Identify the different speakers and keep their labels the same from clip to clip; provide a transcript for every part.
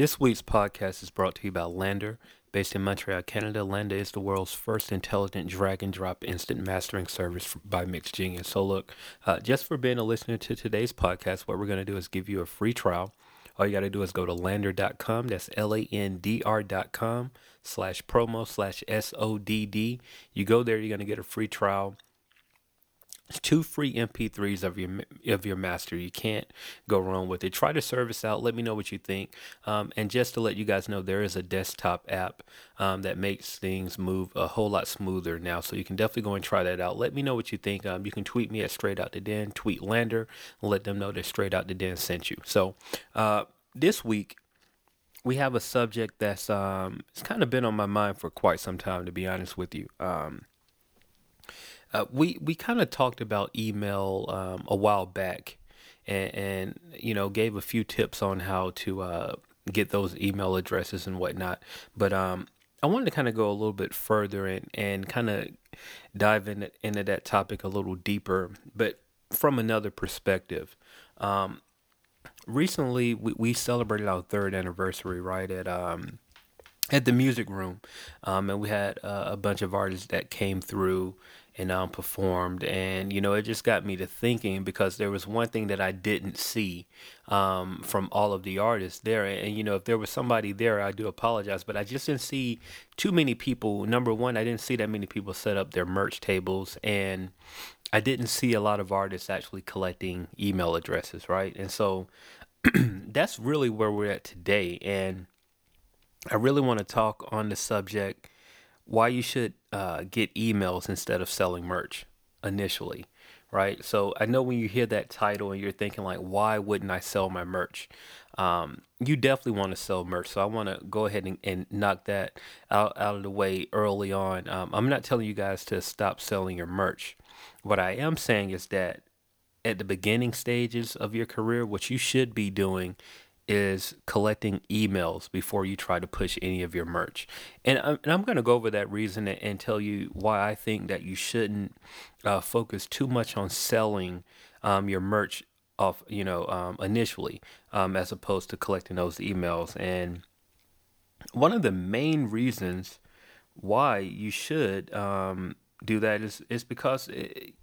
Speaker 1: This week's podcast is brought to you by LANDR. Based in Montreal, Canada, LANDR is the world's first intelligent drag and drop instant mastering service by MixGenius. So, look, uh, just for being a listener to today's podcast, what we're going to do is give you a free trial. All you got to do is go to landr.com. That's L A N D R.com slash promo slash S O D D. You go there, you're going to get a free trial two free MP3s of your of your master. You can't go wrong with it. Try the service out. Let me know what you think. Um, and just to let you guys know, there is a desktop app um, that makes things move a whole lot smoother now. So you can definitely go and try that out. Let me know what you think. Um, you can tweet me at Straight Out to Den. Tweet LANDR and let them know that Straight Out to Den sent you. So uh, this week we have a subject that's um, it's kind of been on my mind for quite some time, to be honest with you. Um, uh, we we kind of talked about email um, a while back, and, and, you know gave a few tips on how to uh, get those email addresses and whatnot. But um, I wanted to kind of go a little bit further and and kind of dive in, into that topic a little deeper, but from another perspective. Um, recently, we, we celebrated our third anniversary, right at um, at the music room, um, and we had uh, a bunch of artists that came through and um, performed. And, you know, it just got me to thinking because there was one thing that I didn't see um, from all of the artists there. And, and, you know, if there was somebody there, I do apologize, but I just didn't see too many people. Number one, I didn't see that many people set up their merch tables. And I didn't see a lot of artists actually collecting email addresses, right? And so that's really where we're at today. And I really want to talk on the subject why you should uh, get emails instead of selling merch initially, right? So I know when you hear that title and you're thinking like, why wouldn't I sell my merch? Um, you definitely want to sell merch. So I want to go ahead and, and, knock that out, out of the way early on. Um, I'm not telling you guys to stop selling your merch. What I am saying is that at the beginning stages of your career, what you should be doing is collecting emails before you try to push any of your merch. And I'm, and I'm going to go over that reason and, and, tell you why I think that you shouldn't uh, focus too much on selling um, your merch off, you know, um, initially, um, as opposed to collecting those emails. And one of the main reasons why you should um, do that is, is because it,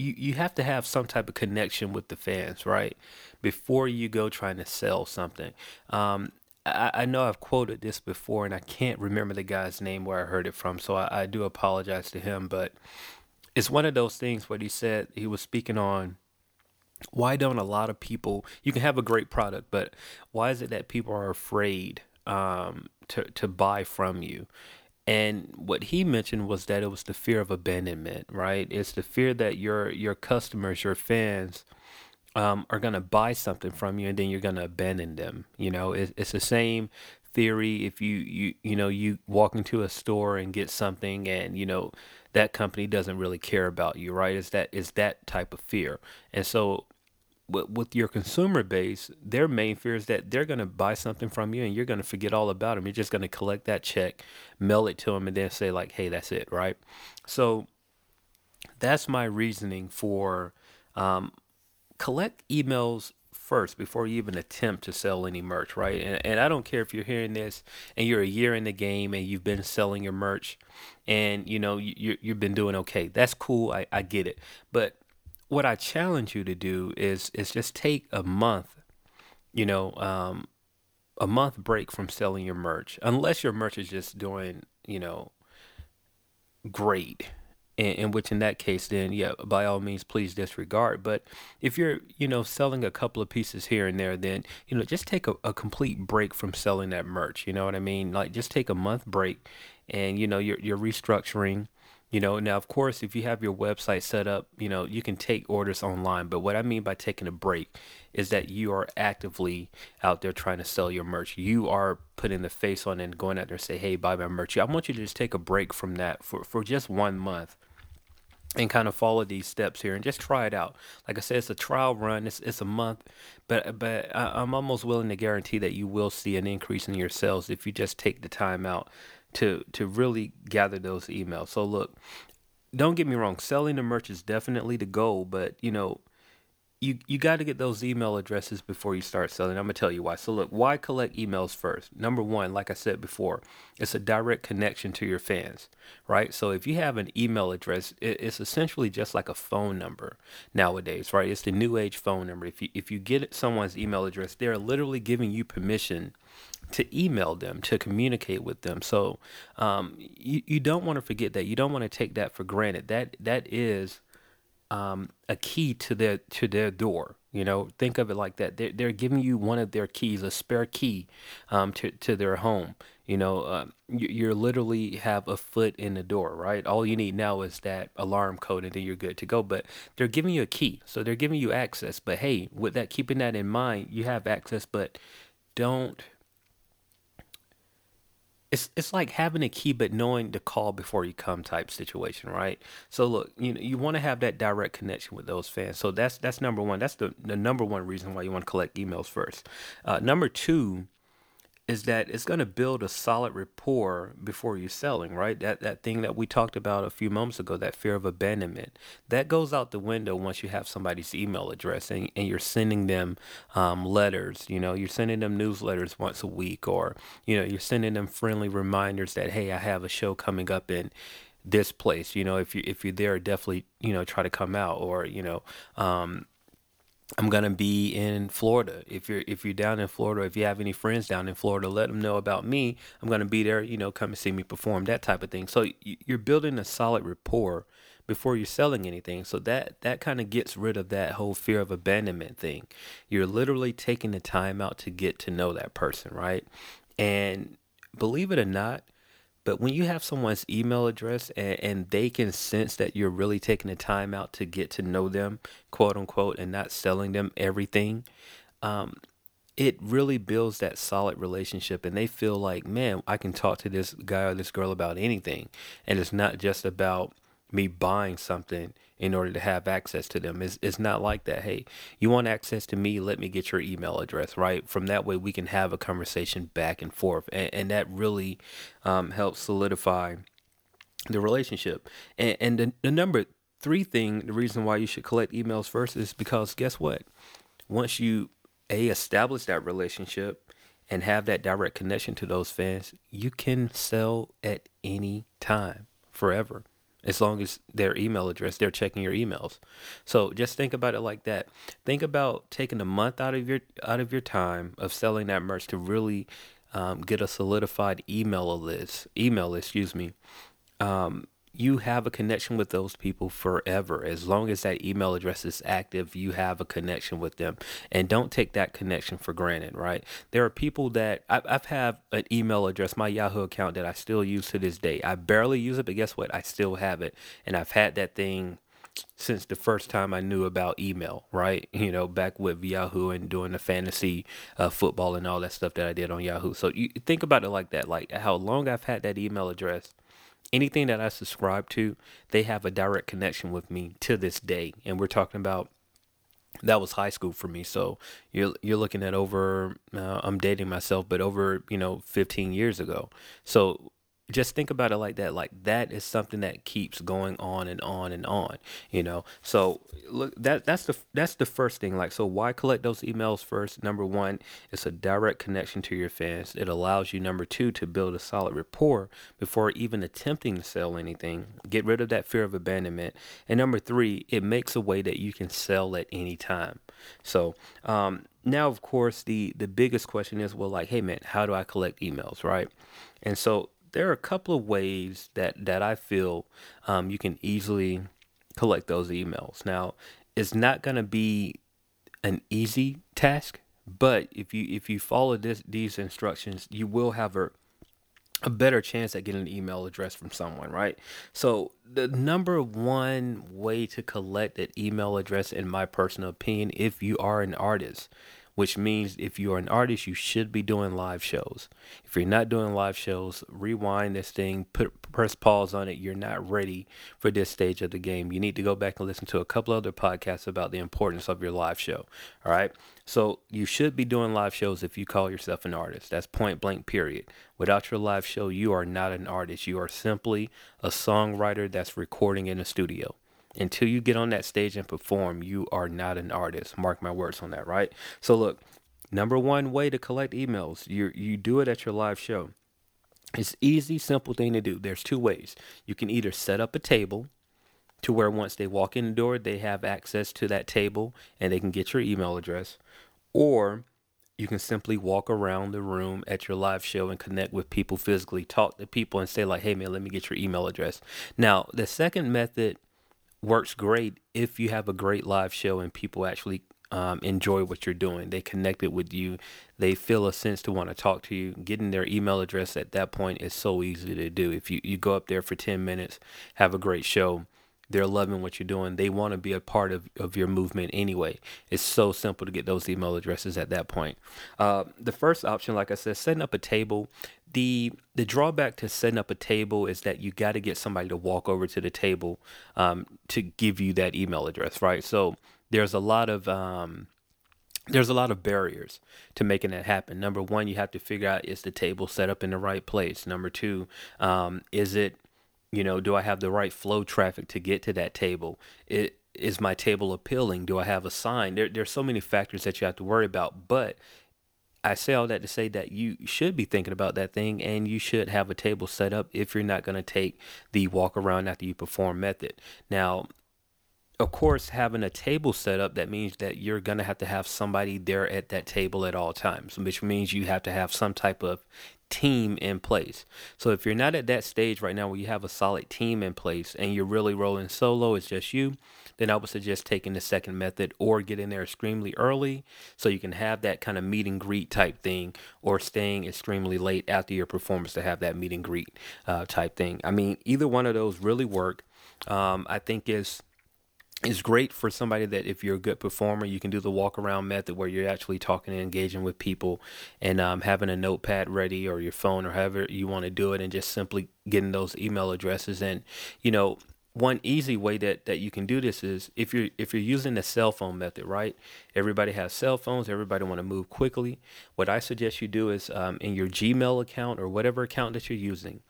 Speaker 1: you you have to have some type of connection with the fans, right? Before you go trying to sell something. Um, I, I, know I've quoted this before, and I can't remember the guy's name where I heard it from, so I, I do apologize to him. But it's one of those things where he said he was speaking on why don't a lot of people you can have a great product but why is it that people are afraid um, to to buy from you and what he mentioned was that it was the fear of abandonment, right? It's the fear that your your customers, your fans, um, are gonna buy something from you and then you're gonna abandon them. You know, it, it's the same theory if you you you know you walk into a store and get something and you know that company doesn't really care about you, right? Is that is that type of fear, and so with your consumer base, their main fear is that they're going to buy something from you and you're going to forget all about them. You're just going to collect that check, mail it to them, and then say, like, hey, that's it, right? So that's my reasoning for um, collect emails first before you even attempt to sell any merch, right? And, and I don't care if you're hearing this and you're a year in the game and you've been selling your merch and, you know, you, you've been doing okay. That's cool. I, I get it. But what I challenge you to do is is just take a month, you know, um, a month break from selling your merch, unless your merch is just doing, you know, great. In, in which, in that case, then yeah, by all means, please disregard. But if you're, you know, selling a couple of pieces here and there, then you know, just take a, a complete break from selling that merch. You know what I mean? Like, just take a month break, and you know, you're you're restructuring you know, now of course, if you have your website set up, you know, you can take orders online. But what I mean by taking a break is that you are actively out there trying to sell your merch. You are putting the face on and going out there and say, hey, buy my merch. I want you to just take a break from that for, for just one month and kind of follow these steps here and just try it out. Like I said, it's a trial run. It's it's a month, but but I'm almost willing to guarantee that you will see an increase in your sales if you just take the time out to to really gather those emails. So look, don't get me wrong, selling the merch is definitely the goal, but you know, you you got to get those email addresses before you start selling. I'm gonna tell you why. So look, why collect emails first? Number one, like I said before, it's a direct connection to your fans, right? So if you have an email address, it's essentially just like a phone number nowadays, right? It's the new age phone number. If you if you get someone's email address, they're literally giving you permission to email them, to communicate with them. So um, you you don't want to forget that. You don't want to take that for granted. That that is um, a key to their to their door. You know, think of it like that. They're, they're giving you one of their keys, a spare key um, to to their home. You know, uh, you, you're literally have a foot in the door, right? All you need now is that alarm code, and then you're good to go. But they're giving you a key, so they're giving you access. But hey, with that, keeping that in mind, you have access, but don't it's it's like having a key but knowing to call before you come type situation, right? So look, you know, you want to have that direct connection with those fans. So that's that's number one. That's the the number one reason why you want to collect emails first. Uh, number two is that it's going to build a solid rapport before you're selling, right? That that thing that we talked about a few moments ago, that fear of abandonment, that goes out the window once you have somebody's email address and, and you're sending them um, letters. You know, you're sending them newsletters once a week, or you know, you're sending them friendly reminders that hey, I have a show coming up in this place. You know, if you if you're there, definitely you know try to come out, or you know. Um, I'm gonna be in Florida. If you're if you're down in Florida, if you have any friends down in Florida, let them know about me. I'm gonna be there. You know, come and see me perform. That type of thing. So you're building a solid rapport before you're selling anything. So that that kind of gets rid of that whole fear of abandonment thing. You're literally taking the time out to get to know that person, right? And believe it or not, but when you have someone's email address and, and they can sense that you're really taking the time out to get to know them, quote unquote, and not selling them everything, um, it really builds that solid relationship and they feel like man i can talk to this guy or this girl about anything. And it's not just about me buying something in order to have access to them. It's, it's not like that. Hey, you want access to me? Let me get your email address, right? From that way, we can have a conversation back and forth. And, and that really um, helps solidify the relationship. And, and the, the number three thing, the reason why you should collect emails first is because guess what? Once you, A, establish that relationship, and have that direct connection to those fans, you can sell at any time, forever as long as their email address they're checking your emails. So just think about it like that. Think about taking a month out of your out of your time of selling that merch to really um, get a solidified email list email list excuse me. Um, you have a connection with those people forever. As long as that email address is active, you have a connection with them. And don't take that connection for granted, right? There are people that I've, I've have an email address, my Yahoo account that I still use to this day. I barely use it, but guess what? I still have it. And I've had that thing since the first time I knew about email, right? You know, back with Yahoo and doing the fantasy uh, football and all that stuff that I did on Yahoo. So you think about it like that, like how long I've had that email address anything that I subscribe to, they have a direct connection with me to this day. And we're talking about that was high school for me. So you're you're looking at over uh, I'm dating myself, but over you know 15 years ago. So just think about it like that like that is something that keeps going on and on and on you know? So look that that's the that's the first thing like so why collect those emails first? Number one it's a direct connection to your fans. It allows you number two to build a solid rapport before even attempting to sell anything. Get rid of that fear of abandonment. And number three it makes a way that you can sell at any time. So um, now of course the the biggest question is well like hey man how do i collect emails right? And so there are a couple of ways that that I feel um, you can easily collect those emails. Now, it's not going to be an easy task, but if you if you follow this these instructions, you will have a a better chance at getting an email address from someone, right? So the number one way to collect an email address, in my personal opinion, if you are an artist, which means if you're an artist, you should be doing live shows. If you're not doing live shows, rewind this thing, put press pause on it. You're not ready for this stage of the game. You need to go back and listen to a couple other podcasts about the importance of your live show. All right. So you should be doing live shows if you call yourself an artist. That's point blank, period. Without your live show, you are not an artist. You are simply a songwriter that's recording in a studio. Until you get on that stage and perform, you are not an artist. Mark my words on that, right? So look, number one way to collect emails, you you do it at your live show. It's easy, simple thing to do. There's two ways. You can either set up a table to where once they walk in the door, they have access to that table and they can get your email address, or you can simply walk around the room at your live show and connect with people physically, talk to people and say like, "Hey man, let me get your email address." Now, the second method works great if you have a great live show and people actually um, enjoy what you're doing. They connected with you. They feel a sense to want to talk to you. Getting their email address at that point is so easy to do. If you, you go up there for 10 minutes, have a great show, they're loving what you're doing. They want to be a part of, of your movement anyway. It's so simple to get those email addresses at that point. Uh, the first option, like I said, setting up a table. The the drawback to setting up a table is that you got to get somebody to walk over to the table um, to give you that email address, right? So there's a lot of um, there's a lot of barriers to making that happen. Number one, you have to figure out is the table set up in the right place. Number two, um, is it you know, do I have the right flow traffic to get to that table? It, is my table appealing? Do I have a sign? There, there's so many factors that you have to worry about. But I say all that to say that you should be thinking about that thing and you should have a table set up if you're not going to take the walk around after you perform method. Now, of course, having a table set up, that means that you're going to have to have somebody there at that table at all times, which means you have to have some type of team in place. So if you're not at that stage right now where you have a solid team in place and you're really rolling solo, it's just you, then I would suggest taking the second method or getting there extremely early so you can have that kind of meet and greet type thing or staying extremely late after your performance to have that meet and greet uh, type thing. I mean, either one of those really work. Um, I think is it's great for somebody that if you're a good performer, you can do the walk around method where you're actually talking and engaging with people and um, having a notepad ready or your phone or however you want to do it and just simply getting those email addresses. And, you know, one easy way that, that you can do this is if you're if you're using the cell phone method, right? Everybody has cell phones. Everybody want to move quickly. What I suggest you do is um, in your Gmail account or whatever account that you're using,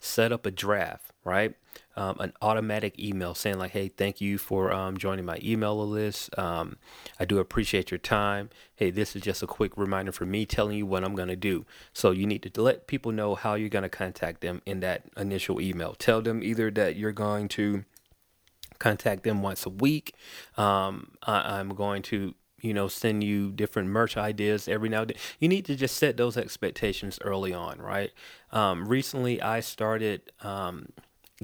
Speaker 1: set up a draft, right? Um, an automatic email saying like, "Hey, thank you for um, joining my email list. Um, I do appreciate your time. Hey, this is just a quick reminder for me telling you what I'm gonna do. So you need to let people know how you're gonna contact them in that initial email. Tell them either that you're going to contact them once a week. Um, I, I'm going to you know, send you different merch ideas every now and then. You need to just set those expectations early on, right? Um, recently, I started um,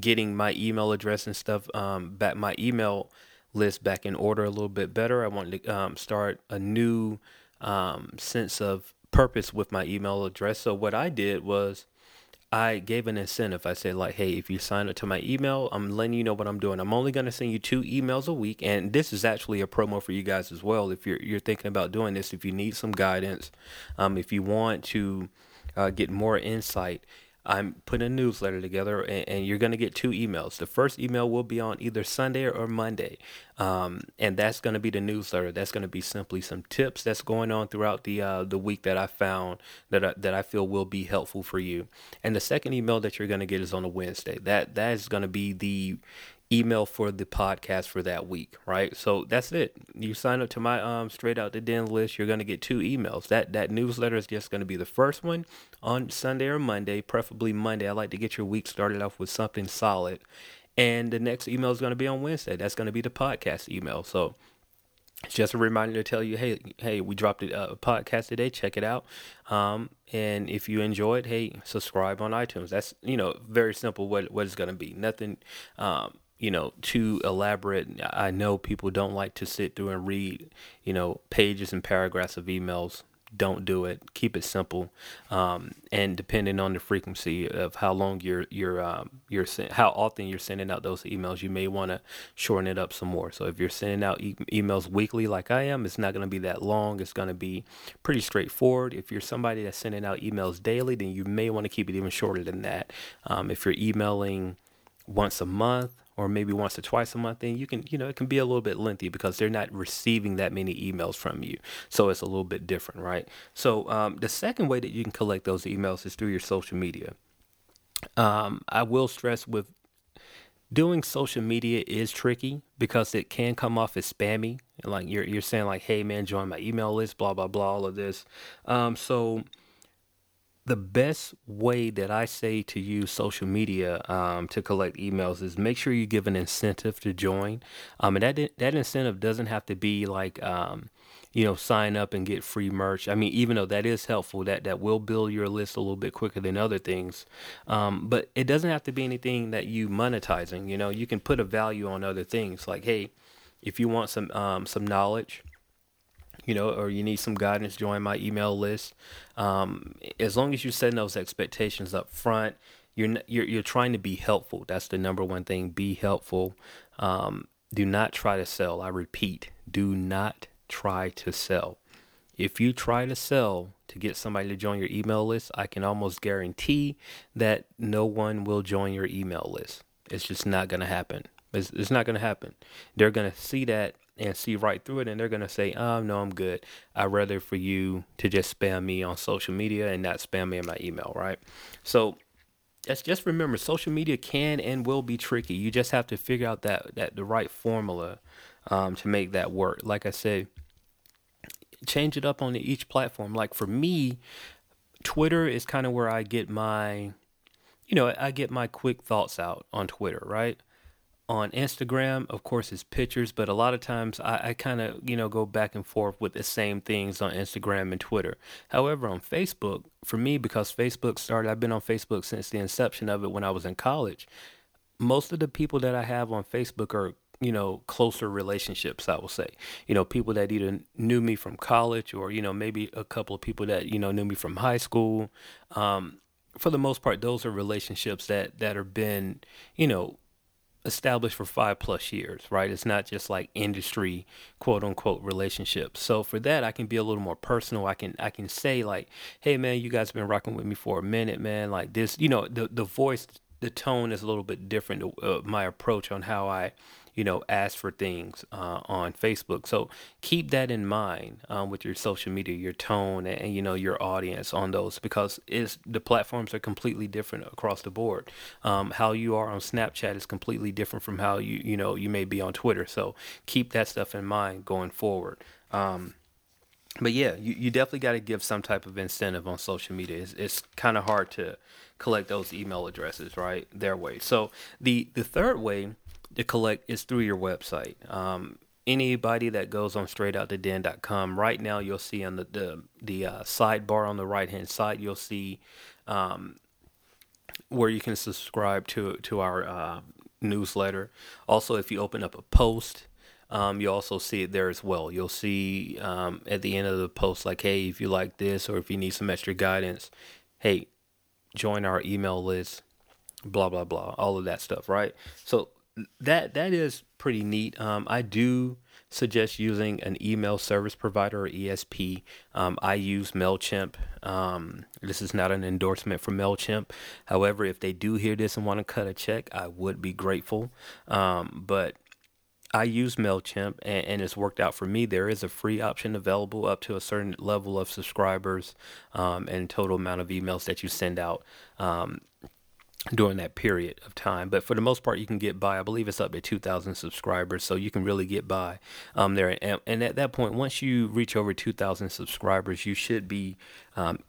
Speaker 1: getting my email address and stuff um, back, my email list back in order a little bit better. I wanted to um, start a new um, sense of purpose with my email address. So what I did was I gave an incentive. I said like, hey, if you sign up to my email, I'm letting you know what I'm doing. I'm only going to send you two emails a week, and this is actually a promo for you guys as well. If you're you're thinking about doing this, if you need some guidance, um, if you want to uh, get more insight I'm putting a newsletter together, and, and you're going to get two emails. The first email will be on either Sunday or Monday, um, and that's going to be the newsletter. That's going to be simply some tips that's going on throughout the uh, the week that I found that I, that I feel will be helpful for you. And the second email that you're going to get is on a Wednesday. That that is going to be the email for the podcast for that week, right? So that's it. You sign up to my um straight out the den list, you're gonna get two emails. That that newsletter is just gonna be the first one on Sunday or Monday, preferably Monday. I like to get your week started off with something solid. And the next email is gonna be on Wednesday. That's gonna be the podcast email. So it's just a reminder to tell you, hey, hey, we dropped a, podcast today. Check it out. Um, and if you enjoy it, hey, subscribe on iTunes. That's you know very simple. What what it's gonna be? Nothing. Um, you know, too elaborate. I know people don't like to sit through and read, you know, pages and paragraphs of emails. Don't do it. Keep it simple. Um, and depending on the frequency of how long you're you're um, you're how often you're sending out those emails, you may want to shorten it up some more. So if you're sending out e- emails weekly, like I am, it's not going to be that long. It's going to be pretty straightforward. If you're somebody that's sending out emails daily, then you may want to keep it even shorter than that. Um, if you're emailing once a month or maybe once or twice a month, then you can, you know, it can be a little bit lengthy because they're not receiving that many emails from you. So it's a little bit different, right? So um, the second way that you can collect those emails is through your social media. Um, I will stress with doing social media is tricky because it can come off as spammy. Like you're you're saying like, hey man, join my email list, blah blah blah, all of this. Um, so the best way that I say to use social media um, to collect emails is make sure you give an incentive to join. Um, and that that incentive doesn't have to be like um, you know sign up and get free merch. I mean, even though that is helpful, that that will build your list a little bit quicker than other things. Um, but it doesn't have to be anything that you monetizing. You know, you can put a value on other things. Like, hey, if you want some um, some knowledge you know, or you need some guidance, join my email list. Um, as long as you're setting those expectations up front, you're, you're you're trying to be helpful. That's the number one thing. Be helpful. Um, do not try to sell. I repeat, do not try to sell. If you try to sell to get somebody to join your email list, I can almost guarantee that no one will join your email list. It's just not going to happen. It's, it's not going to happen. They're going to see that and see right through it and they're going to say, um, no, I'm good. I'd rather for you to just spam me on social media and not spam me in my email, right? So just just remember social media can and will be tricky. You just have to figure out that, that the right formula um, to make that work. Like I said, change it up on each platform. Like for me, Twitter is kind of where I get my, you know, I get my quick thoughts out on Twitter, right? On Instagram, of course, it's pictures, but a lot of times I, I kind of, you know, go back and forth with the same things on Instagram and Twitter. However, on Facebook, for me, because Facebook started, I've been on Facebook since the inception of it when I was in college. Most of the people that I have on Facebook are, you know, closer relationships, I will say. You know, people that either knew me from college or, you know, maybe a couple of people that, you know, knew me from high school. Um, for the most part, those are relationships that, that have been, you know, established for five plus years, right? It's not just like industry quote unquote relationships. So for that, I can be a little more personal. I can I can say like, hey man, you guys have been rocking with me for a minute, man. Like this, you know, the the voice, the tone is a little bit different. Uh, my approach on how I you know, ask for things uh, on Facebook. So keep that in mind um, with your social media, your tone, and, and, you know your audience on those because it's the platforms are completely different across the board. Um, how you are on Snapchat is completely different from how you you know you may be on Twitter. So keep that stuff in mind going forward. Um, but yeah, you, you definitely got to give some type of incentive on social media. It's, it's kind of hard to collect those email addresses, right? Their way. So the the third way to collect is through your website. Um, anybody that goes on straightouttoden.com right now you'll see on the the, the uh, sidebar on the right hand side you'll see um, where you can subscribe to to our uh, newsletter. Also if you open up a post um, you also see it there as well. You'll see um, at the end of the post like hey if you like this or if you need some extra guidance hey join our email list blah blah blah all of that stuff right? So that that is pretty neat. Um, I do suggest using an email service provider or ESP. Um, I use Mailchimp. Um, this is not an endorsement for Mailchimp. However, if they do hear this and want to cut a check, I would be grateful. Um, but I use MailChimp and, and, it's worked out for me. There is a free option available up to a certain level of subscribers um, and total amount of emails that you send out. Um, during that period of time. But for the most part, you can get by. I believe it's up to 2,000 subscribers, so you can really get by um, there. And, and, at that point, once you reach over 2,000 subscribers, you should be um,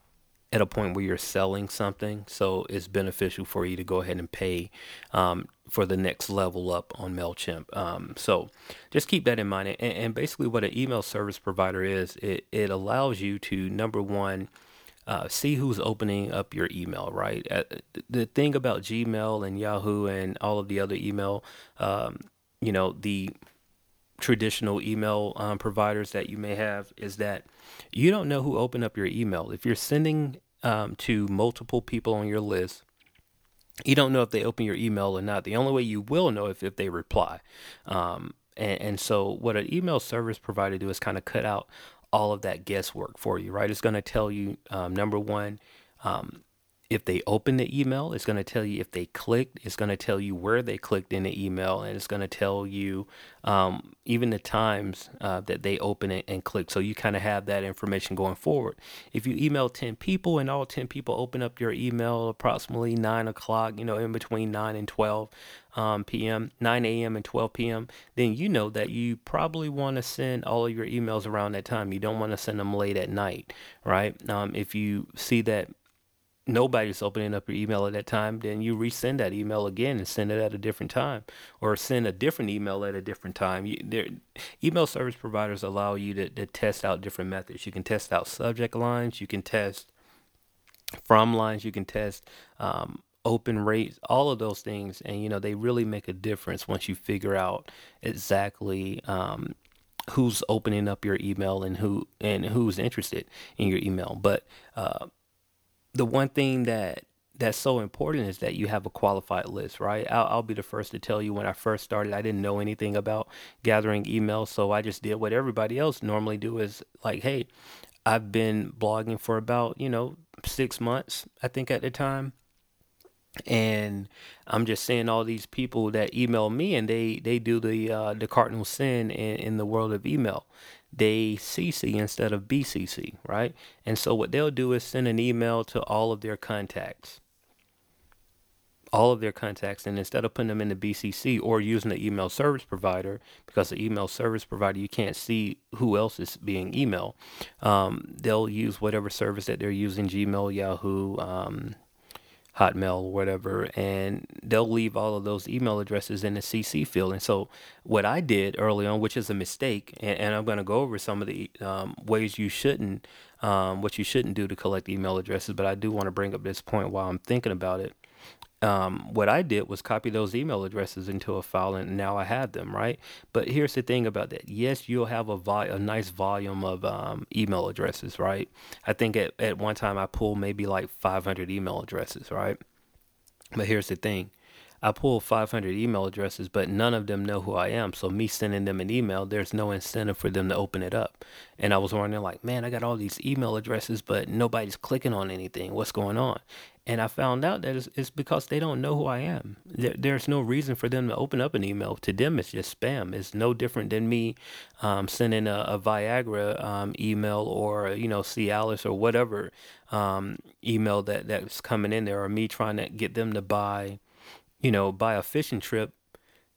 Speaker 1: at a point where you're selling something. So it's beneficial for you to go ahead and pay um, for the next level up on MailChimp. Um, so just keep that in mind. And, and, basically, what an email service provider is, it, it allows you to, number one, uh, see who's opening up your email, right? Uh, the thing about Gmail and Yahoo and all of the other email, um, you know, the traditional email um, providers that you may have is that you don't know who opened up your email. If you're sending um, to multiple people on your list, you don't know if they open your email or not. The only way you will know if, if they reply. Um, and, and, so, what an email service provider do is kind of cut out all of that guesswork for you, right? It's going to tell you, um, number one, um, if they open the email, it's going to tell you if they clicked. It's going to tell you where they clicked in the email, and it's going to tell you um, even the times uh, that they open it and click. So you kind of have that information going forward. If you email 10 people and all 10 people open up your email approximately 9 o'clock, you know, in between 9 and 12 um, p.m., 9 a.m. and 12 p.m., then you know that you probably want to send all of your emails around that time. You don't want to send them late at night, right? Um, if you see that nobody's opening up your email at that time, then you resend that email again and send it at a different time, or send a different email at a different time. You, email service providers allow you to, to test out different methods. You can test out subject lines, you can test from lines, you can test um, open rates, all of those things, and you know they really make a difference once you figure out exactly. Um, who's opening up your email and who and who's interested in your email but uh, the one thing that that's so important is that you have a qualified list, right? I'll, I'll, be the first to tell you when I first started, I didn't know anything about gathering emails. So I just did what everybody else normally do is like, hey, I've been blogging for about, you know, six months, I think at the time. And I'm just seeing all these people that email me and they, they do the, uh, the cardinal sin in, in the world of email they CC instead of BCC, right? And so what they'll do is send an email to all of their contacts. All of their contacts, and instead of putting them in the BCC or using the email service provider, because the email service provider you can't see who else is being emailed, um, they'll use whatever service that they're using Gmail, Yahoo, um, Hotmail or whatever, and they'll leave all of those email addresses in the CC field. And so, what I did early on, which is a mistake, and, and I'm going to go over some of the um, ways you shouldn't, um, what you shouldn't do to collect email addresses, but I do want to bring up this point while I'm thinking about it um, what I did was copy those email addresses into a file, and now I have them, right? But here's the thing about that. Yes, you'll have a, a nice volume of um, email addresses, right? I think at, at one time I pulled maybe like 500 email addresses, right? But here's the thing. I pulled 500 email addresses, but none of them know who I am. So me sending them an email, there's no incentive for them to open it up. And I was wondering, like, man, I got all these email addresses, but nobody's clicking on anything. What's going on? And I found out that it's, it's because they don't know who I am. There, there's no reason for them to open up an email. To them, it's just spam. It's no different than me um, sending a, a Viagra um, email or, you know, Cialis or whatever um, email that, that's coming in there, or me trying to get them to buy, you know, buy a fishing trip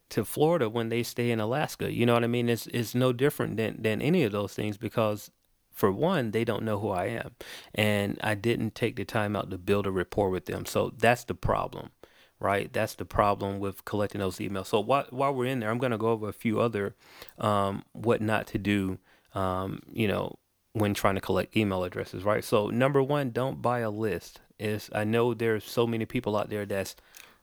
Speaker 1: to Florida when they stay in Alaska. You know what I mean? It's, it's no different than, than any of those things because for one, they don't know who I am. And I didn't take the time out to build a rapport with them. So that's the problem, right? That's the problem with collecting those emails. So while, while we're in there, I'm going to go over a few other um, what not to do, um, you know, when trying to collect email addresses, right? So number one, don't buy a list. Is I know there's so many people out there that's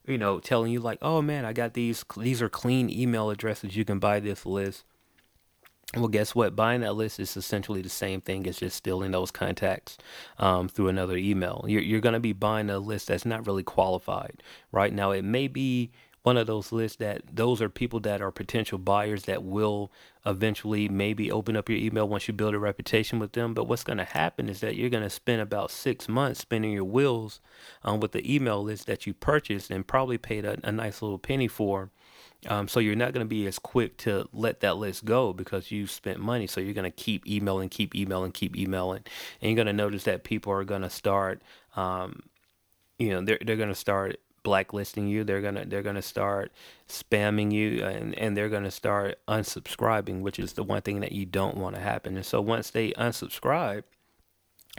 Speaker 1: you know telling you like, oh man, I got these these are clean email addresses. You can buy this list. Well, guess what? Buying that list is essentially the same thing as just stealing those contacts um, through another email. You're, you're going to be buying a list that's not really qualified. Right now, it may be one of those lists that those are people that are potential buyers that will eventually maybe open up your email once you build a reputation with them. But what's going to happen is that you're going to spend about six months spinning your wheels um, with the email list that you purchased and probably paid a, a nice little penny for um, so you're not going to be as quick to let that list go because you've spent money. So you're going to keep emailing, keep emailing, keep emailing, and you're going to notice that people are going to start, um, you know, they're they're going to start blacklisting you. They're gonna they're gonna start spamming you, and and they're gonna start unsubscribing, which is the one thing that you don't want to happen. And so once they unsubscribe,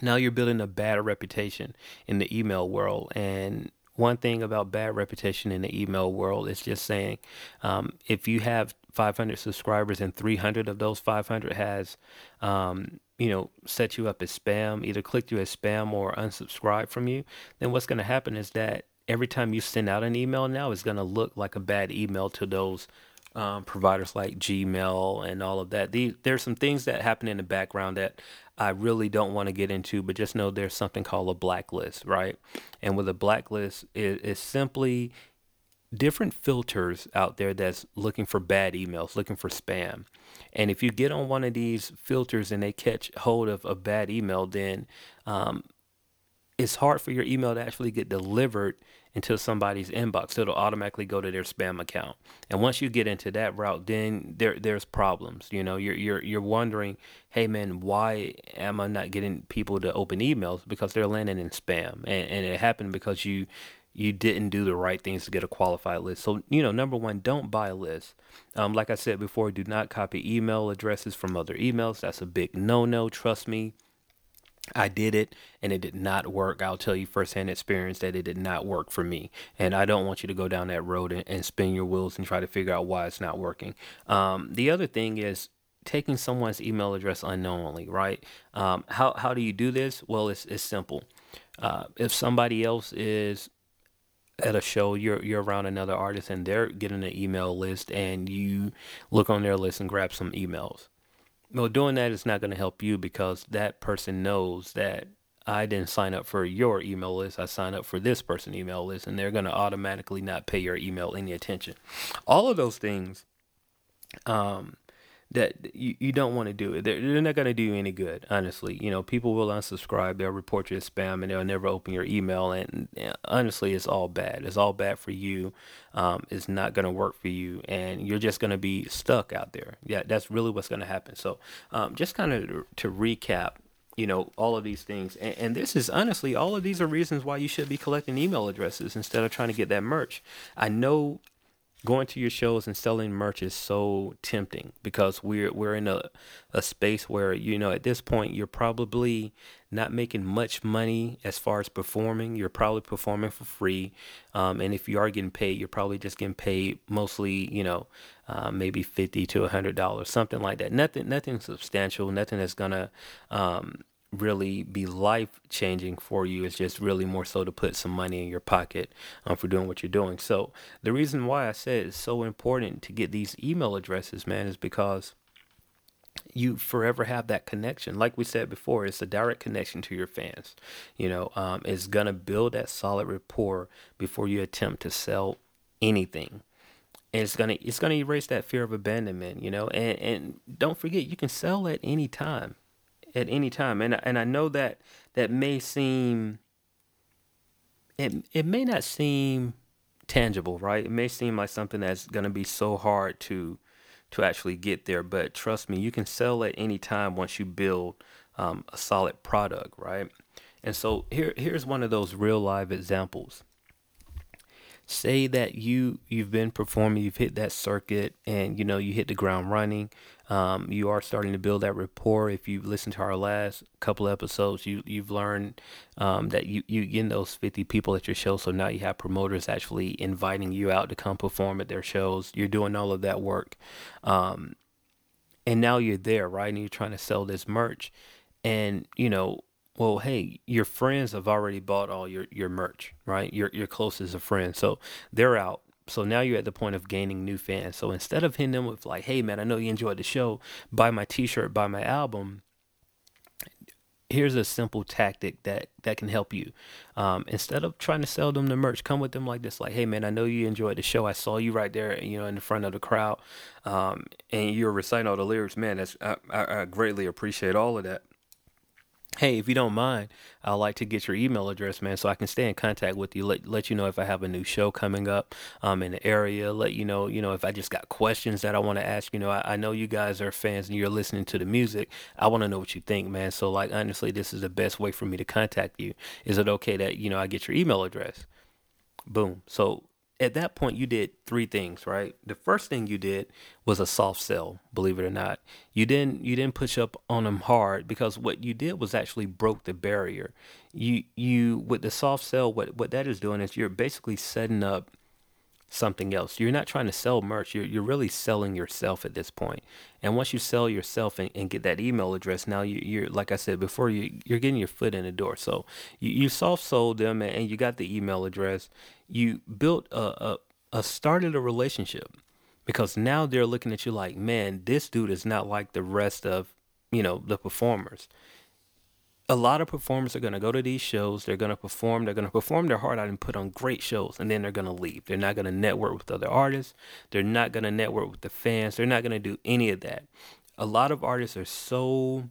Speaker 1: now you're building a bad reputation in the email world, and one thing about bad reputation in the email world is just saying um, if you have 500 subscribers and 300 of those 500 has um, you know set you up as spam either clicked you as spam or unsubscribe from you then what's going to happen is that every time you send out an email now it's going to look like a bad email to those um, providers like Gmail and all of that. These, there's some things that happen in the background that I really don't want to get into, but just know there's something called a blacklist, right? And with a blacklist, it, it's simply different filters out there that's looking for bad emails, looking for spam. And if you get on one of these filters and they catch hold of a bad email, then um, it's hard for your email to actually get delivered into somebody's inbox. so It'll automatically go to their spam account. And once you get into that route, then there there's problems. You know, you're you're you're wondering, hey man, why am I not getting people to open emails? Because they're landing in spam. And and it happened because you you didn't do the right things to get a qualified list. So, you know, number one, don't buy a list. Um, like I said before, do not copy email addresses from other emails. That's a big no no. Trust me. I did it and it did not work. I'll tell you firsthand experience that it did not work for me. And I don't want you to go down that road and, and spin your wheels and try to figure out why it's not working. Um, the other thing is taking someone's email address unknowingly, right? Um, how, how do you do this? Well, it's, it's simple. Uh, if somebody else is at a show, you're you're around another artist and they're getting an email list, and you look on their list and grab some emails. Well, doing that is not going to help you because that person knows that I didn't sign up for your email list. I signed up for this person email list, and they're going to automatically not pay your email any attention. All of those things um, that you, you don't want to do it. They're, they're not going to do you any good, honestly. You know, people will unsubscribe, they'll report you as spam, and they'll never open your email. And, and honestly, it's all bad. It's all bad for you. Um, it's not going to work for you, and you're just going to be stuck out there. Yeah, that's really what's going to happen. So, um, just kind of to recap, you know all of these things and, and, this is honestly all of these are reasons why you should be collecting email addresses instead of trying to get that merch i know going to your shows and selling merch is so tempting because we're we're in a, a space where you know at this point you're probably not making much money as far as performing. You're probably performing for free. Um, and if you are getting paid you're probably just getting paid mostly you know uh, maybe 50 to 100 dollars something like that. Nothing nothing substantial nothing that's gonna um, really be life changing for you. It's just really more so to put some money in your pocket um, for doing what you're doing. So the reason why I said it's so important to get these email addresses, man, is because you forever have that connection. Like we said before, it's a direct connection to your fans. You know, um, it's gonna build that solid rapport before you attempt to sell anything. And it's gonna it's gonna erase that fear of abandonment, you know. And and don't forget, you can sell at any time at any time. And and I know that that may seem it it may not seem tangible, right? It may seem like something that's going to be so hard to to actually get there, but trust me, you can sell at any time once you build um, a solid product, right? And so here here's one of those real live examples say that you you've been performing you've hit that circuit and you know you hit the ground running um, you are starting to build that rapport. If you listen to our last couple episodes you you've learned um, that you you get those 50 people at your show. So now you have promoters actually inviting you out to come perform at their shows. You're doing all of that work um, and now you're there right? And you're trying to sell this merch. And you know well, hey, your friends have already bought all your, your merch, right? Your your closest of friends. So they're out. So now you're at the point of gaining new fans. So instead of hitting them with like, hey man, I know you enjoyed the show, buy my t shirt, buy my album. Here's a simple tactic that that can help you. Um, instead of trying to sell them the merch, come with them like this, like, hey man, I know you enjoyed the show. I saw you right there, you know, in the front of the crowd, um, and you're reciting all the lyrics. Man, that's I, I, I greatly appreciate all of that hey, if you don't mind, I'd like to get your email address, man, so I can stay in contact with you. Let let you know if I have a new show coming up um in the area. Let you know, you know, if I just got questions that I want to ask. You know, I, I know you guys are fans and you're listening to the music. I want to know what you think, man. So like honestly, this is the best way for me to contact you. Is it okay that you know I get your email address? Boom. So at that point you did three things, right? The first thing you did was a soft sell, believe it or not. You didn't you didn't push up on them hard because what you did was actually broke the barrier. You you with the soft sell what what that is doing is you're basically setting up something else. You're not trying to sell merch. You're, you're really selling yourself at this point. And once you sell yourself and, and get that email address, now you, you're, like I said before, you, you're getting your foot in the door. So you, you soft sold them and, and you got the email address. You built a, a, a started a relationship because now they're looking at you like, man, this dude is not like the rest of, you know, the performers a lot of performers are going to go to these shows. They're going to perform. They're going to perform their heart out and put on great shows, and then they're going to leave. They're not going to network with other artists. They're not going to network with the fans. They're not going to do any of that. A lot of artists are so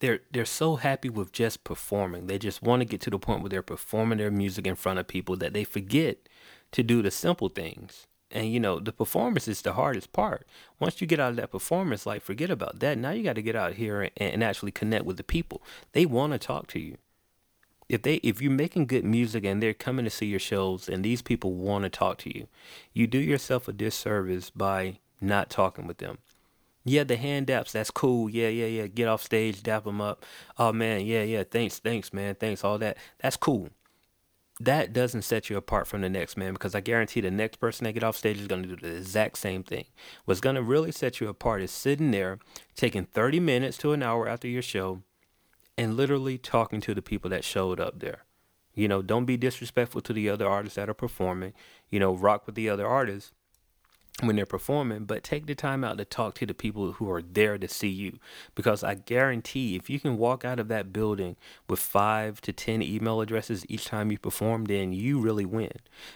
Speaker 1: they're they're so happy with just performing. They just want to get to the point where they're performing their music in front of people that they forget to do the simple things. And you know, the performance is the hardest part. Once you get out of that performance, like forget about that. Now you got to get out here and, and actually connect with the people. They want to talk to you. If they if you're making good music and they're coming to see your shows and these people want to talk to you, you do yourself a disservice by not talking with them. Yeah, the hand daps, that's cool. Yeah, yeah, yeah. Get off stage, dap them up. Oh man, yeah, yeah. Thanks, thanks, man. Thanks, all that. That's cool. That doesn't set you apart from the next man because I guarantee the next person that get off stage is going to do the exact same thing. What's going to really set you apart is sitting there, taking 30 minutes to an hour after your show, and literally talking to the people that showed up there. You know, don't be disrespectful to the other artists that are performing. You know, rock with the other artists when they're performing, but take the time out to talk to the people who are there to see you. Because I guarantee if you can walk out of that building with five to 10 email addresses each time you perform, then you really win.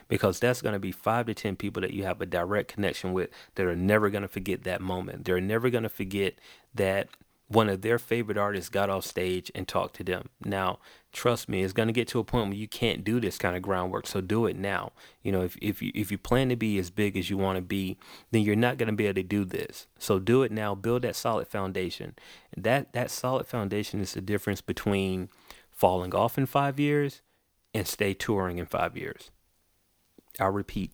Speaker 1: Because that's going to be five to 10 people that you have a direct connection with that are never going to forget that moment. They're never going to forget that one of their favorite artists got off stage and talked to them. Now, trust me, it's going to get to a point where you can't do this kind of groundwork. So do it now. You know, if if you if you plan to be as big as you want to be, then you're not going to be able to do this. So do it now. Build that solid foundation. That that solid foundation is the difference between falling off in 5 years and stay touring in 5 years. I'll repeat.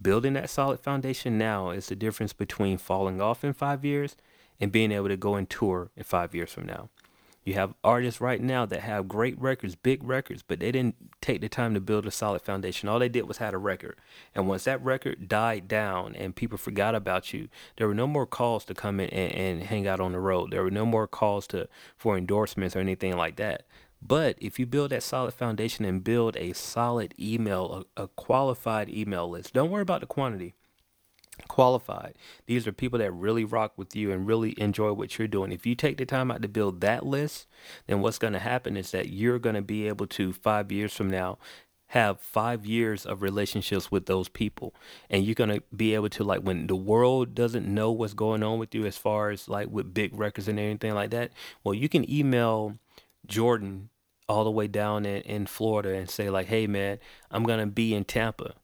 Speaker 1: Building that solid foundation now is the difference between falling off in 5 years and being able to go and tour in five years from now. You have artists right now that have great records, big records, but they didn't take the time to build a solid foundation. All they did was had a record. And once that record died down and people forgot about you, there were no more calls to come in and, and hang out on the road. There were no more calls to for endorsements or anything like that. But if you build that solid foundation and build a solid email, a, a qualified email list, don't worry about the quantity qualified. These are people that really rock with you and really enjoy what you're doing. If you take the time out to build that list, then what's going to happen is that you're going to be able to 5 years from now have 5 years of relationships with those people and you're going to be able to like when the world doesn't know what's going on with you as far as like with big records and anything like that, well you can email Jordan all the way down in, in Florida and say like, "Hey man, I'm going to be in Tampa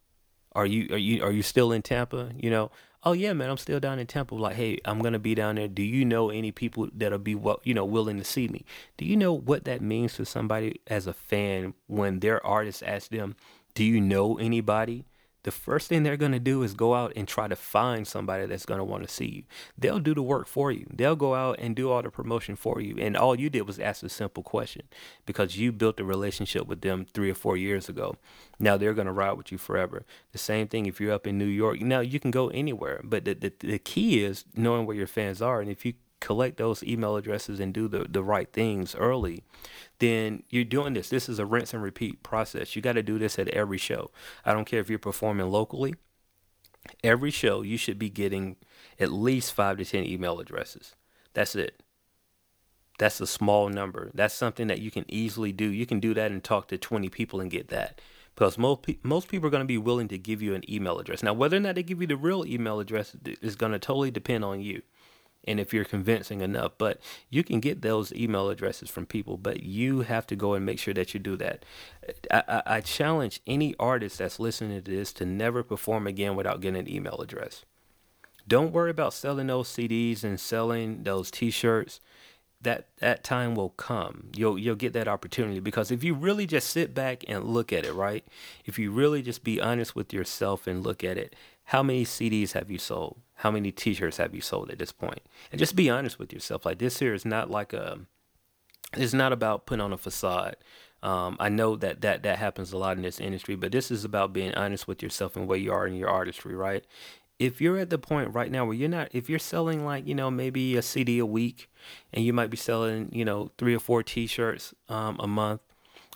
Speaker 1: are you are you are you still in Tampa? You know, oh yeah, man, I'm still down in Tampa. Like, hey, I'm gonna be down there. Do you know any people that'll be what you know willing to see me? Do you know what that means to somebody as a fan when their artist asks them, "Do you know anybody?" The first thing they're going to do is go out and try to find somebody that's going to want to see you. They'll do the work for you. They'll go out and do all the promotion for you. And all you did was ask a simple question because you built a relationship with them three or four years ago. Now they're going to ride with you forever. The same thing if you're up in New York. Now you can go anywhere, but the, the, the key is knowing where your fans are. And if you collect those email addresses and do the, the right things early, then you're doing this. This is a rinse and repeat process. You got to do this at every show. I don't care if you're performing locally. Every show, you should be getting at least five to 10 email addresses. That's it. That's a small number. That's something that you can easily do. You can do that and talk to 20 people and get that. Because most, pe- most people are going to be willing to give you an email address. Now, whether or not they give you the real email address is going to totally depend on you and if you're convincing enough. But you can get those email addresses from people, but you have to go and make sure that you do that. I, I, I challenge any artist that's listening to this to never perform again without getting an email address. Don't worry about selling those CDs and selling those T-shirts. That that time will come. You'll you'll get that opportunity because if you really just sit back and look at it, right? If you really just be honest with yourself and look at it, how many CDs have you sold? How many T-shirts have you sold at this point? And just be honest with yourself. Like this here is not like a. It's not about putting on a facade. Um, I know that, that that happens a lot in this industry, but this is about being honest with yourself and where you are in your artistry, right? If you're at the point right now where you're not, if you're selling like you know maybe a CD a week, and you might be selling you know three or four T-shirts um, a month,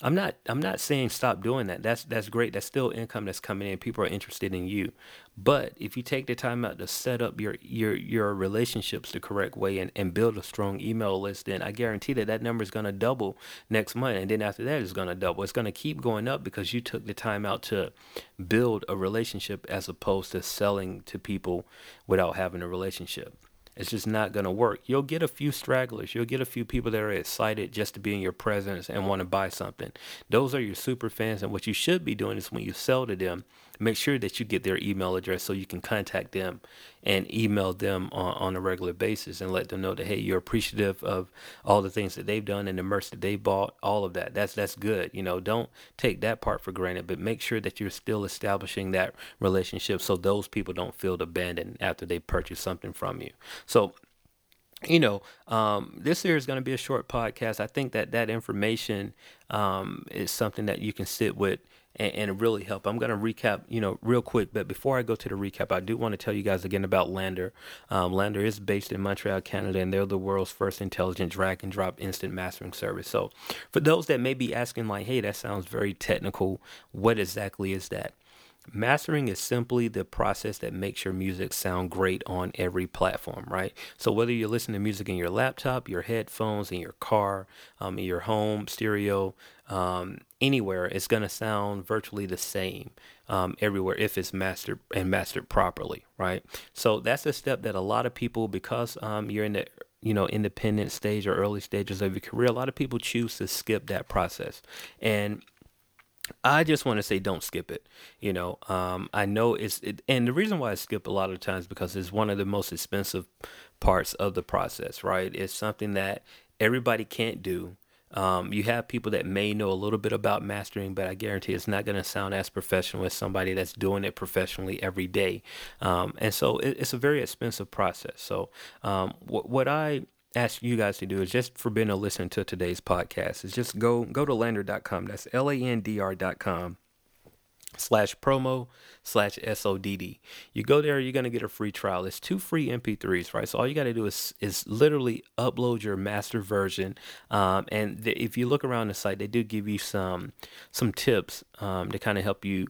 Speaker 1: I'm not I'm not saying stop doing that. That's that's great. That's still income that's coming in. People are interested in you. But if you take the time out to set up your your your relationships the correct way and, and build a strong email list, then I guarantee that that number is going to double next month. And then after that, it's going to double. It's going to keep going up because you took the time out to build a relationship as opposed to selling to people without having a relationship. It's just not going to work. You'll get a few stragglers. You'll get a few people that are excited just to be in your presence and want to buy something. Those are your super fans. And what you should be doing is when you sell to them, make sure that you get their email address so you can contact them and email them on, on a regular basis and let them know that hey you're appreciative of all the things that they've done and the merch that they bought all of that. That's that's good you know. Don't take that part for granted but make sure that you're still establishing that relationship so those people don't feel abandoned after they purchase something from you. So you know, um, this is going to be a short podcast. I think that that information um, is something that you can sit with and, and really help. I'm going to recap, you know, real quick. But before I go to the recap, I do want to tell you guys again about LANDR. Um, LANDR is based in Montreal, Canada, and they're the world's first intelligent drag and drop instant mastering service. So, for those that may be asking, like, hey, that sounds very technical, what exactly is that? Mastering is simply the process that makes your music sound great on every platform, right? So whether you're listening to music in your laptop, your headphones, in your car, um, in your home stereo, um, anywhere, it's going to sound virtually the same um, everywhere if it's mastered and mastered properly, right? So that's a step that a lot of people, because um, you're in the you know independent stage or early stages of your career, a lot of people choose to skip that process, and I just want to say don't skip it. You know, um, I know it's, it, and the reason why I skip a lot of times because it's one of the most expensive parts of the process, right? It's something that everybody can't do. Um, you have people that may know a little bit about mastering, but I guarantee it's not going to sound as professional as somebody that's doing it professionally every day. Um, and so it, it's a very expensive process. So um, what, what I ask you guys to do is just for being a listen to today's podcast is just go go to landr.com. That's L A N D R.com slash promo slash SODD. You go there, you're going to get a free trial. It's two free MP3s, right? So all you got to do is, is literally upload your master version. Um, and if you look around the site, they do give you some, some tips um, to kind of help you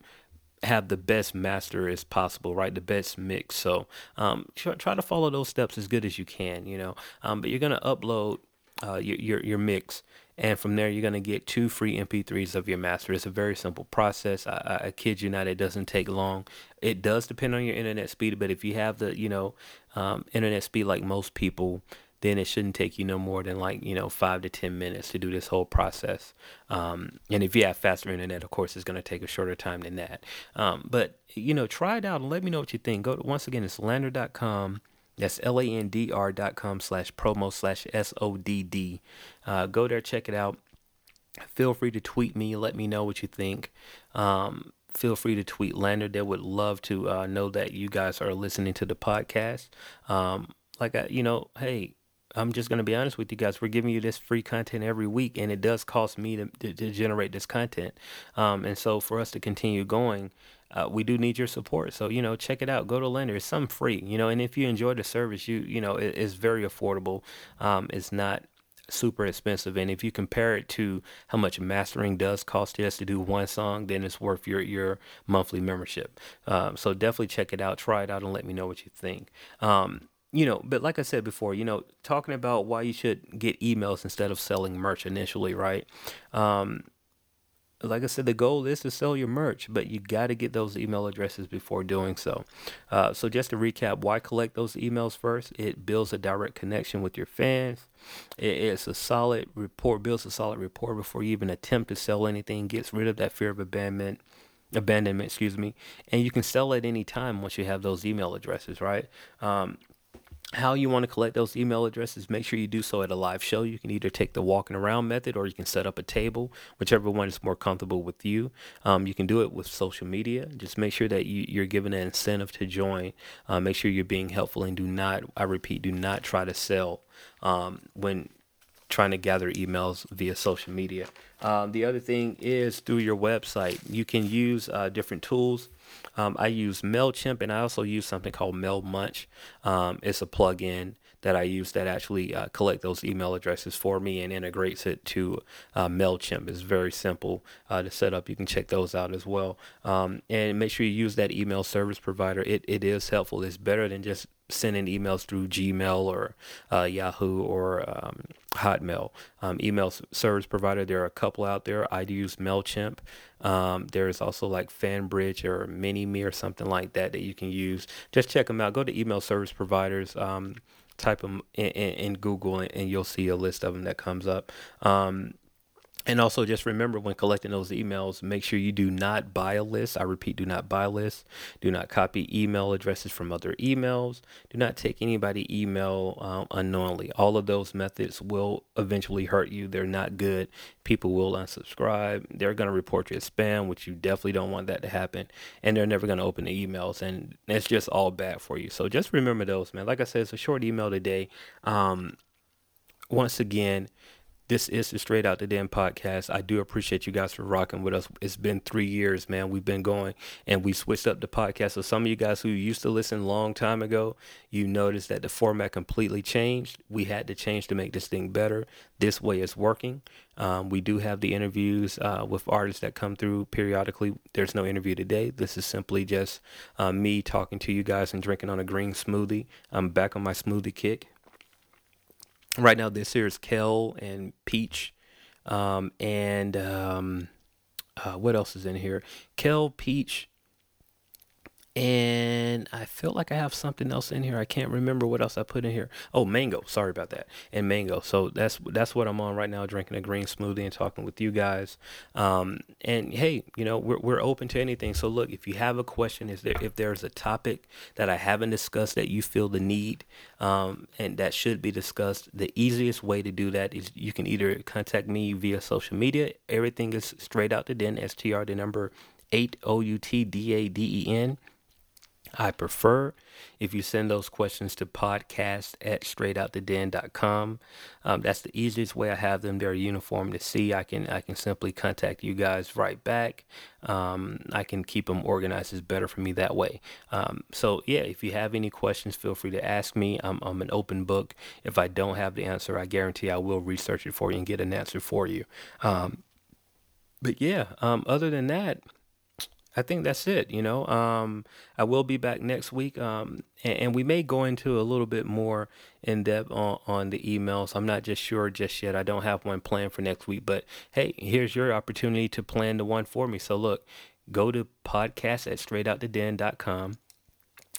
Speaker 1: have the best master as possible, right? The best mix. So um, try, try to follow those steps as good as you can, you know. Um, but you're gonna upload uh, your, your your mix, and from there you're gonna get two free MP3s of your master. It's a very simple process. I, I, kid you not, it doesn't take long. It does depend on your internet speed, but if you have the you know um, internet speed like most people, then it shouldn't take you no more than like you know five to ten minutes to do this whole process um, and if you have faster internet of course it's going to take a shorter time than that um, but you know try it out and let me know what you think go to, once again it's landr.com that's l-a-n-d-r dot com slash promo slash s-o-d-d uh, go there check it out feel free to tweet me let me know what you think um, feel free to tweet LANDR. They would love to uh, know that you guys are listening to the podcast. Um, like, I, you know, hey, I'm just going to be honest with you guys. We're giving you this free content every week, and it does cost me to, to, to generate this content. Um, and so, for us to continue going, uh, we do need your support. So, you know, check it out. Go to LANDR. It's some free, you know, and if you enjoy the service, you, you know, it, it's very affordable. Um, it's not super expensive. And if you compare it to how much mastering does cost just to do one song, then it's worth your, your monthly membership. Um, so definitely check it out, try it out, and let me know what you think. Um, you know, but like I said before, you know, talking about why you should get emails instead of selling merch initially, right? Um, like I said, the goal is to sell your merch, but you got to get those email addresses before doing so. Uh, so, just to recap, why collect those emails first? It builds a direct connection with your fans. It, it's a solid report, builds a solid rapport before you even attempt to sell anything, gets rid of that fear of abandonment abandonment, excuse me, and you can sell at any time once you have those email addresses, right? Um, how you want to collect those email addresses, make sure you do so at a live show. You can either take the walking around method or you can set up a table, whichever one is more comfortable with you. Um, you can do it with social media. Just make sure that you, are given an incentive to join. Uh, make sure you're being helpful and do not, I repeat, do not try to sell um, when trying to gather emails via social media. Um, the other thing is through your website. You can use uh, different tools. Um, I use MailChimp and I also use something called MailMunch. Um, it's a plugin that I use that actually uh, collect those email addresses for me and integrates it to uh, MailChimp. It's very simple uh, to set up. You can check those out as well. Um, and make sure you use that email service provider. It, it is helpful. It's better than just sending emails through Gmail or uh, Yahoo or um, Hotmail. Um, email service provider, there are a couple out there. I use MailChimp. Um, there's also like FanBridge or MiniMe or something like that that you can use. Just check them out. Go to email service providers. Um, type them in, in, in Google and, and, you'll see a list of them that comes up. Um, and also just remember when collecting those emails, make sure you do not buy a list. I repeat, do not buy a list. Do not copy email addresses from other emails. Do not take anybody email um, unknowingly. All of those methods will eventually hurt you. They're not good. People will unsubscribe. They're going to report you as spam, which you definitely don't want that to happen. And they're never going to open the emails. And it's just all bad for you. So just remember those, man. Like I said, it's a short email today. Um, once again, this is the Straight Out the Den podcast. I do appreciate you guys for rocking with us. It's been three years, man. We've been going and we switched up the podcast. So some of you guys who used to listen long time ago, you noticed that the format completely changed. We had to change to make this thing better. This way it's working. Um, we do have the interviews uh, with artists that come through periodically. There's no interview today. This is simply just uh, me talking to you guys and drinking on a green smoothie. I'm back on my smoothie kick right now this year is kale and peach um, and um, uh, what else is in here? Kale peach and I feel like I have something else in here. I can't remember what else I put in here. Oh, mango. Sorry about that. And mango. So that's that's what I'm on right now, drinking a green smoothie and talking with you guys. Um, and hey, you know we're we're open to anything. So look, if you have a question, is there if there's a topic that I haven't discussed that you feel the need um, and that should be discussed, the easiest way to do that is you can either contact me via social media. Everything is straight out the den. STR the number eight O U T D A D E N. I prefer if you send those questions to podcast at straightouttheden.com. Um, that's the easiest way I have them. They're uniform to see. I can I can simply contact you guys right back. Um, I can keep them organized. It's better for me that way. Um, so yeah, if you have any questions, feel free to ask me. I'm, I'm an open book. If I don't have the answer, I guarantee I will research it for you and get an answer for you. Um, but yeah, um, other than that, I think that's it. You know, um, I will be back next week, um, and, and, we may go into a little bit more in depth on, on the emails. I'm not just sure just yet. I don't have one planned for next week, but hey, here's your opportunity to plan the one for me. So look, go to podcast at straightouttheden.com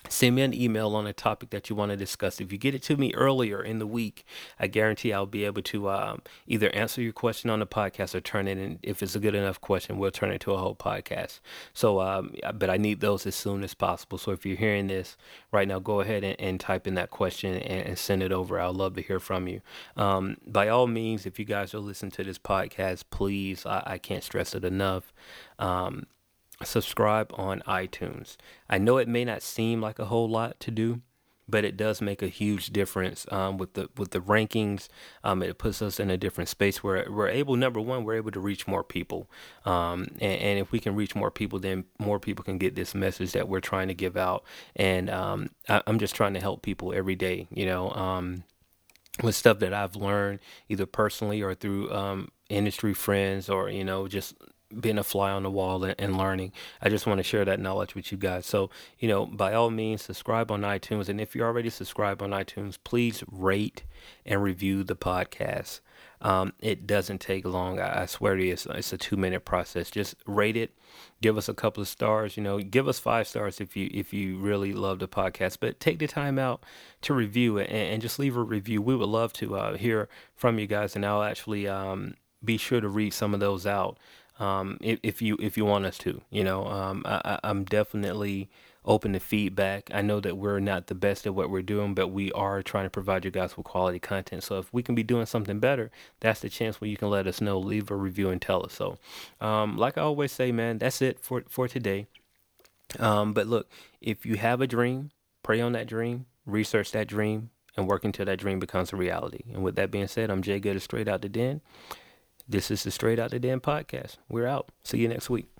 Speaker 1: send me an email on a topic that you want to discuss. If you get it to me earlier in the week, I guarantee I'll be able to um, either answer your question on the podcast or turn it in. If it's a good enough question, we'll turn it to a whole podcast. So, um, but I need those as soon as possible. So if you're hearing this right now, go ahead and, and type in that question and, and, send it over. I'd love to hear from you. Um, by all means, if you guys are listening to this podcast, please, I, I can't stress it enough. Subscribe on iTunes. I know it may not seem like a whole lot to do, but it does make a huge difference um, with the with the rankings. Um, it puts us in a different space where we're able. Number one, we're able to reach more people, um, and, and, if we can reach more people, then more people can get this message that we're trying to give out. And um, I, am just trying to help people every day. You know um, with stuff that I've learned either personally or through um, industry friends or you know just being a fly on the wall and, and, learning. I just want to share that knowledge with you guys. So, you know, by all means, subscribe on iTunes. And if you're already subscribed on iTunes, please rate and review the podcast. Um, it doesn't take long. I, I swear to you, it's, it's, a two minute process. Just rate it, give us a couple of stars. You know, give us five stars if you if you really love the podcast. But take the time out to review it and, and just leave a review. We would love to uh, hear from you guys, and I'll actually um, be sure to read some of those out um, if, if you if you want us to. You know, um, I, I'm definitely open to feedback. I know that we're not the best at what we're doing, but we are trying to provide you guys with quality content. So if we can be doing something better, that's the chance where you can let us know, leave a review, and tell us. So, um, like I always say, man, that's it for for today. Um, but look, if you have a dream, pray on that dream, research that dream, and work until that dream becomes a reality. And with that being said, I'm Jay Gooder, straight out the den. This is the Straight Out the Den podcast. We're out. See you next week.